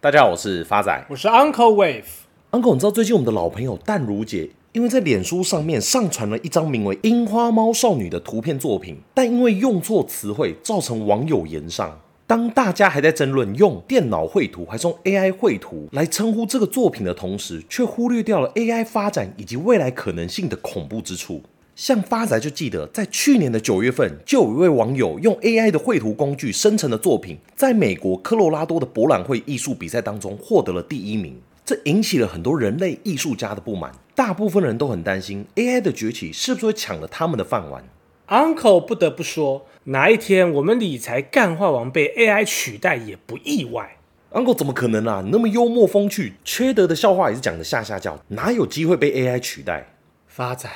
大家好，我是发仔，我是 Uncle Wave。Uncle，你知道最近我们的老朋友淡如姐，因为在脸书上面上传了一张名为《樱花猫少女》的图片作品，但因为用错词汇，造成网友言上。当大家还在争论用电脑绘图还是用 AI 绘图来称呼这个作品的同时，却忽略掉了 AI 发展以及未来可能性的恐怖之处。像发仔就记得，在去年的九月份，就有一位网友用 AI 的绘图工具生成的作品，在美国科罗拉多的博览会艺术比赛当中获得了第一名，这引起了很多人类艺术家的不满。大部分人都很担心 AI 的崛起是不是会抢了他们的饭碗。Uncle 不得不说，哪一天我们理财干化王被 AI 取代也不意外。Uncle 怎么可能啊？你那么幽默风趣，缺德的笑话也是讲的下下叫，哪有机会被 AI 取代？发仔。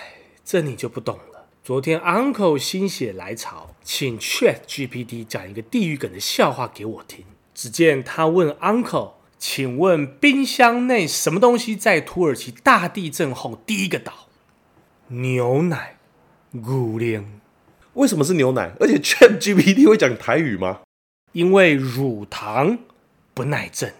这你就不懂了。昨天 Uncle 心血来潮，请 Chat GPT 讲一个地狱梗的笑话给我听。只见他问 Uncle：“ 请问冰箱内什么东西在土耳其大地震后第一个倒？”牛奶。古灵。为什么是牛奶？而且 Chat GPT 会讲台语吗？因为乳糖不耐震。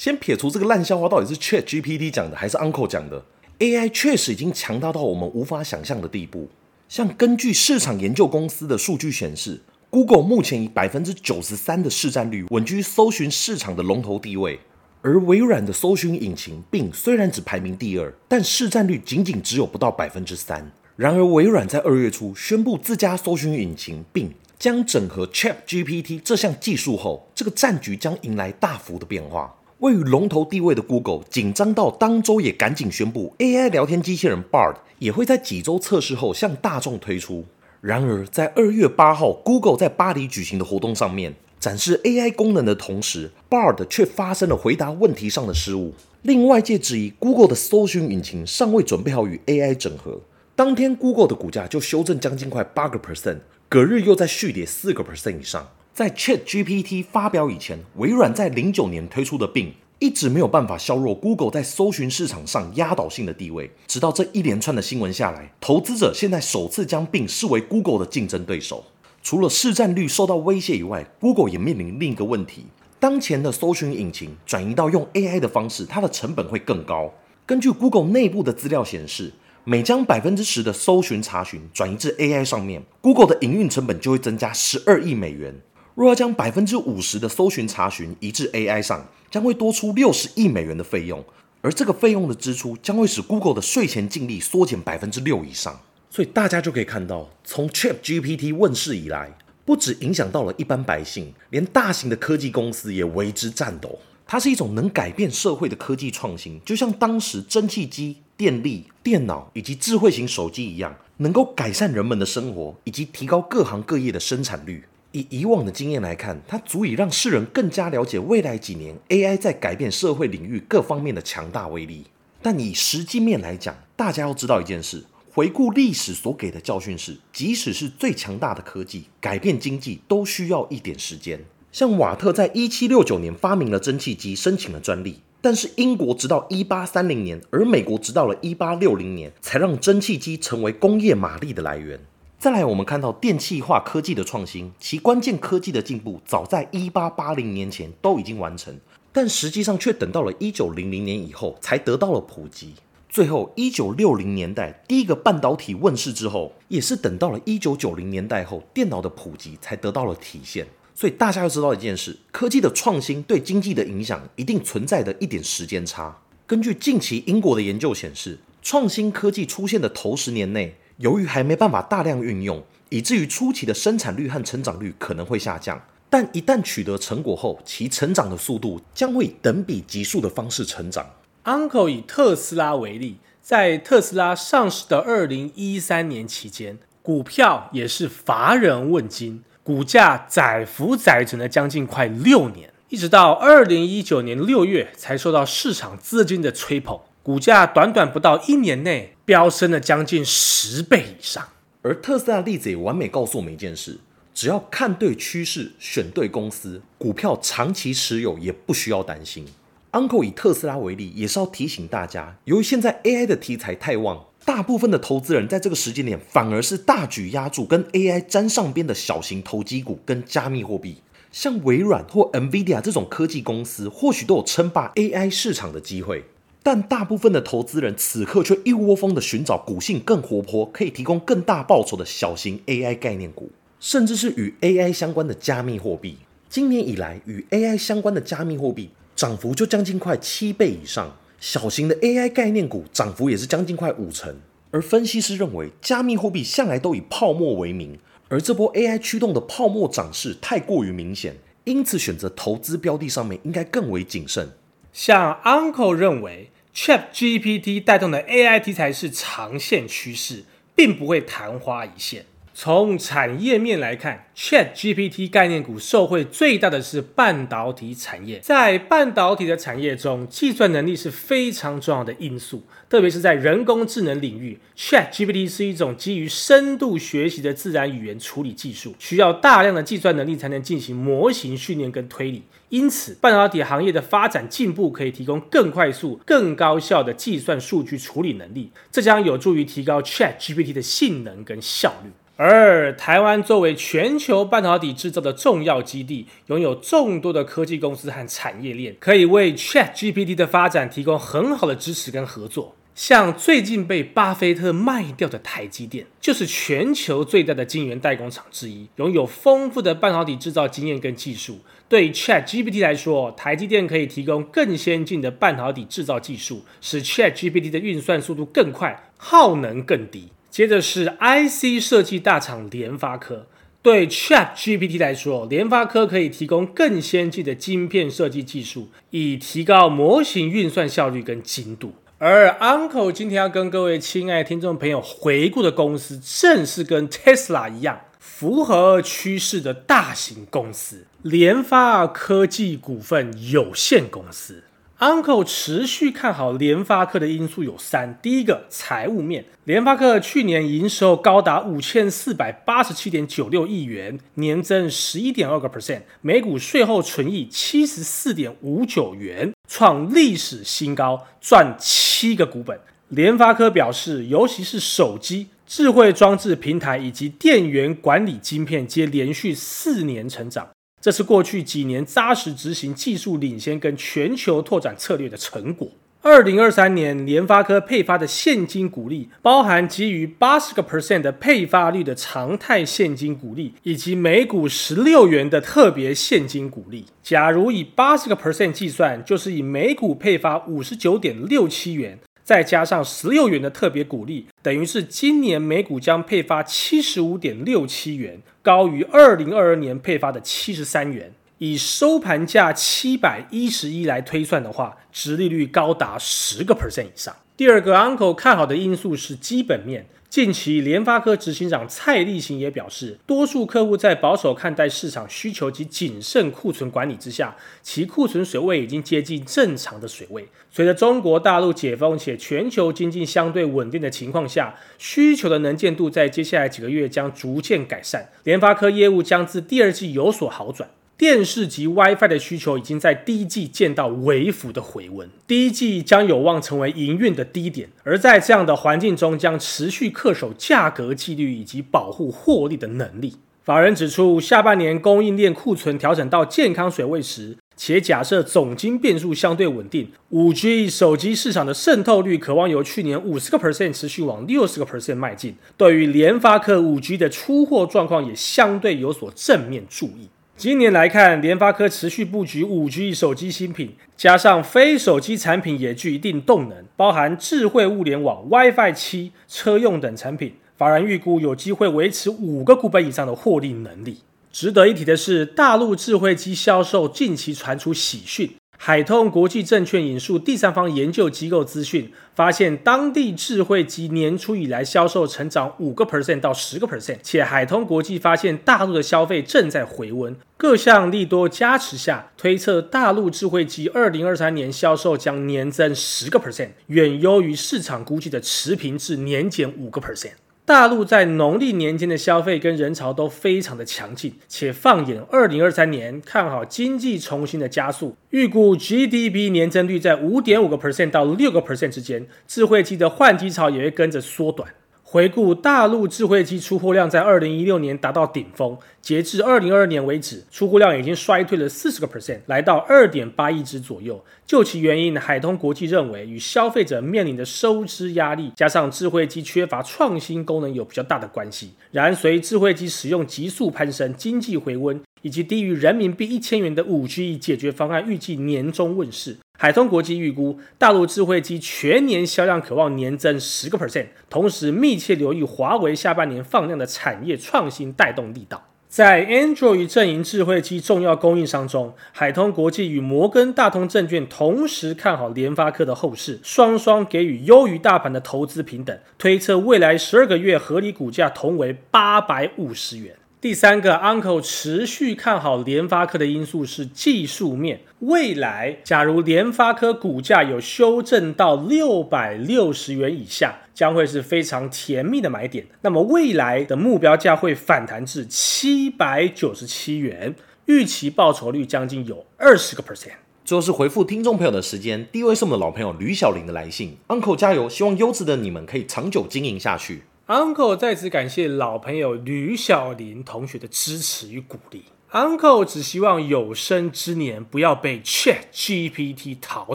先撇除这个烂笑话，到底是 Chat GPT 讲的还是 Uncle 讲的？AI 确实已经强大到我们无法想象的地步。像根据市场研究公司的数据显示，Google 目前以百分之九十三的市占率稳居搜寻市场的龙头地位，而微软的搜寻引擎 Bing 虽然只排名第二，但市占率仅仅只有不到百分之三。然而，微软在二月初宣布自家搜寻引擎 Bing 将整合 Chat GPT 这项技术后，这个战局将迎来大幅的变化。位于龙头地位的 Google 紧张到当周也赶紧宣布，AI 聊天机器人 Bard 也会在几周测试后向大众推出。然而，在二月八号，Google 在巴黎举行的活动上面展示 AI 功能的同时，Bard 却发生了回答问题上的失误，令外界质疑 Google 的搜寻引擎尚未准备好与 AI 整合。当天，Google 的股价就修正将近快八个 percent，隔日又在续跌四个 percent 以上。在 ChatGPT 发表以前，微软在零九年推出的 Bing 一直没有办法削弱 Google 在搜寻市场上压倒性的地位。直到这一连串的新闻下来，投资者现在首次将 Bing 视为 Google 的竞争对手。除了市占率受到威胁以外，Google 也面临另一个问题：当前的搜寻引擎转移到用 AI 的方式，它的成本会更高。根据 Google 内部的资料显示，每将百分之十的搜寻查询转移至 AI 上面，Google 的营运成本就会增加十二亿美元。若要将百分之五十的搜寻查询移至 AI 上，将会多出六十亿美元的费用，而这个费用的支出将会使 Google 的税前净利缩减百分之六以上。所以大家就可以看到，从 ChatGPT 问世以来，不止影响到了一般百姓，连大型的科技公司也为之颤抖。它是一种能改变社会的科技创新，就像当时蒸汽机、电力、电脑以及智慧型手机一样，能够改善人们的生活，以及提高各行各业的生产率。以以往的经验来看，它足以让世人更加了解未来几年 AI 在改变社会领域各方面的强大威力。但以实际面来讲，大家要知道一件事：回顾历史所给的教训是，即使是最强大的科技，改变经济都需要一点时间。像瓦特在一七六九年发明了蒸汽机，申请了专利，但是英国直到一八三零年，而美国直到了一八六零年，才让蒸汽机成为工业马力的来源。再来，我们看到电气化科技的创新，其关键科技的进步，早在一八八零年前都已经完成，但实际上却等到了一九零零年以后才得到了普及。最后，一九六零年代第一个半导体问世之后，也是等到了一九九零年代后，电脑的普及才得到了体现。所以大家要知道一件事：科技的创新对经济的影响，一定存在的一点时间差。根据近期英国的研究显示，创新科技出现的头十年内，由于还没办法大量运用，以至于初期的生产率和成长率可能会下降。但一旦取得成果后，其成长的速度将会等比级数的方式成长。Uncle 以特斯拉为例，在特斯拉上市的二零一三年期间，股票也是乏人问津，股价载浮载沉了将近快六年，一直到二零一九年六月才受到市场资金的吹捧。股价短短不到一年内飙升了将近十倍以上，而特斯拉例子也完美告诉我们一件事：只要看对趋势、选对公司，股票长期持有也不需要担心。Uncle 以特斯拉为例，也是要提醒大家，由于现在 AI 的题材太旺，大部分的投资人在这个时间点反而是大举压注跟 AI 沾上边的小型投机股跟加密货币。像微软或 NVIDIA 这种科技公司，或许都有称霸 AI 市场的机会。但大部分的投资人此刻却一窝蜂的寻找股性更活泼、可以提供更大报酬的小型 AI 概念股，甚至是与 AI 相关的加密货币。今年以来，与 AI 相关的加密货币涨幅就将近快七倍以上，小型的 AI 概念股涨幅也是将近快五成。而分析师认为，加密货币向来都以泡沫为名，而这波 AI 驱动的泡沫涨势太过于明显，因此选择投资标的上面应该更为谨慎。像 Uncle 认为，ChatGPT 带动的 AI 题材是长线趋势，并不会昙花一现。从产业面来看，ChatGPT 概念股受惠最大的是半导体产业。在半导体的产业中，计算能力是非常重要的因素，特别是在人工智能领域，ChatGPT 是一种基于深度学习的自然语言处理技术，需要大量的计算能力才能进行模型训练跟推理。因此，半导体行业的发展进步可以提供更快速、更高效的计算数据处理能力，这将有助于提高 ChatGPT 的性能跟效率。而台湾作为全球半导体制造的重要基地，拥有众多的科技公司和产业链，可以为 ChatGPT 的发展提供很好的支持跟合作。像最近被巴菲特卖掉的台积电，就是全球最大的晶圆代工厂之一，拥有丰富的半导体制造经验跟技术。对 ChatGPT 来说，台积电可以提供更先进的半导体制造技术，使 ChatGPT 的运算速度更快，耗能更低。接着是 IC 设计大厂联发科，对 ChatGPT 来说，联发科可以提供更先进的晶片设计技术，以提高模型运算效率跟精度。而 Uncle 今天要跟各位亲爱的听众朋友回顾的公司，正是跟 Tesla 一样符合趋势的大型公司——联发科技股份有限公司。Uncle 持续看好联发科的因素有三：第一个，财务面，联发科去年营收高达五千四百八十七点九六亿元，年增十一点二个 percent，每股税后纯益七十四点五九元，创历史新高，赚七个股本。联发科表示，尤其是手机、智慧装置平台以及电源管理晶片，皆连续四年成长。这是过去几年扎实执行技术领先跟全球拓展策略的成果。二零二三年，联发科配发的现金股利，包含基于八十个 percent 的配发率的常态现金股利，以及每股十六元的特别现金股利。假如以八十个 percent 计算，就是以每股配发五十九点六七元。再加上十六元的特别股利，等于是今年每股将配发七十五点六七元，高于二零二二年配发的七十三元。以收盘价七百一十一来推算的话，殖利率高达十个 percent 以上。第二个 Uncle 看好的因素是基本面。近期，联发科执行长蔡力行也表示，多数客户在保守看待市场需求及谨慎库存管理之下，其库存水位已经接近正常的水位。随着中国大陆解封且全球经济相对稳定的情况下，需求的能见度在接下来几个月将逐渐改善，联发科业务将自第二季有所好转。电视及 WiFi 的需求已经在第一季见到微幅的回温，第一季将有望成为营运的低点。而在这样的环境中，将持续恪守价格纪律以及保护获利的能力。法人指出，下半年供应链库存调整到健康水位时，且假设总金变数相对稳定，5G 手机市场的渗透率可望由去年五十个 percent 持续往六十个 percent 迈进。对于联发科 5G 的出货状况，也相对有所正面注意。今年来看，联发科持续布局五 G 手机新品，加上非手机产品也具一定动能，包含智慧物联网、WiFi 七、车用等产品。法人预估有机会维持五个股本以上的获利能力。值得一提的是，大陆智慧机销售近期传出喜讯。海通国际证券引述第三方研究机构资讯，发现当地智慧机年初以来销售成长五个 percent 到十个 percent，且海通国际发现大陆的消费正在回温，各项利多加持下，推测大陆智慧机二零二三年销售将年增十个 percent，远优于市场估计的持平至年减五个 percent。大陆在农历年间的消费跟人潮都非常的强劲，且放眼二零二三年，看好经济重新的加速，预估 GDP 年增率在五点五个 percent 到六个 percent 之间，智慧机的换机潮也会跟着缩短。回顾大陆智慧机出货量在二零一六年达到顶峰，截至二零二二年为止，出货量已经衰退了四十个 percent，来到二点八亿只左右。究其原因，海通国际认为与消费者面临的收支压力，加上智慧机缺乏创新功能有比较大的关系。然随智慧机使用急速攀升，经济回温，以及低于人民币一千元的五 G 解决方案预计年中问世。海通国际预估，大陆智慧机全年销量可望年增十个 percent，同时密切留意华为下半年放量的产业创新带动力道。在 Android 阵营智慧机重要供应商中，海通国际与摩根大通证券同时看好联发科的后市，双双给予优于大盘的投资平等，推测未来十二个月合理股价同为八百五十元。第三个，Uncle 持续看好联发科的因素是技术面。未来，假如联发科股价有修正到六百六十元以下，将会是非常甜蜜的买点。那么未来的目标价会反弹至七百九十七元，预期报酬率将近有二十个 percent。最后是回复听众朋友的时间，第一位是我们的老朋友吕小玲的来信，Uncle 加油，希望优质的你们可以长久经营下去。Uncle 在此感谢老朋友吕小林同学的支持与鼓励。Uncle 只希望有生之年不要被 ChatGPT 淘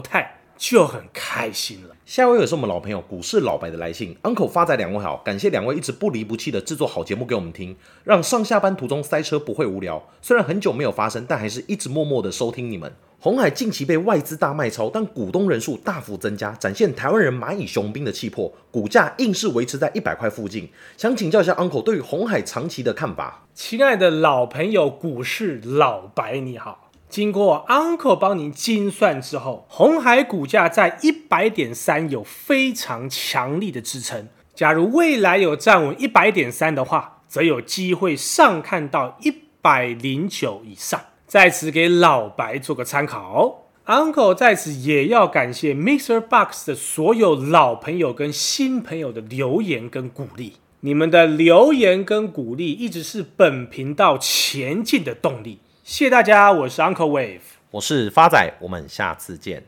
汰，就很开心了。下一位也是我们老朋友股市老白的来信，Uncle 发仔两位好，感谢两位一直不离不弃的制作好节目给我们听，让上下班途中塞车不会无聊。虽然很久没有发生，但还是一直默默的收听你们。红海近期被外资大卖超，但股东人数大幅增加，展现台湾人蚂蚁雄兵的气魄，股价硬是维持在一百块附近。想请教一下 Uncle 对于红海长期的看法。亲爱的老朋友股市老白你好，经过 Uncle 帮您精算之后，红海股价在一百点三有非常强力的支撑。假如未来有站稳一百点三的话，则有机会上看到一百零九以上。在此给老白做个参考，Uncle 在此也要感谢 Mr. Box 的所有老朋友跟新朋友的留言跟鼓励，你们的留言跟鼓励一直是本频道前进的动力，谢谢大家，我是 Uncle Wave，我是发仔，我们下次见。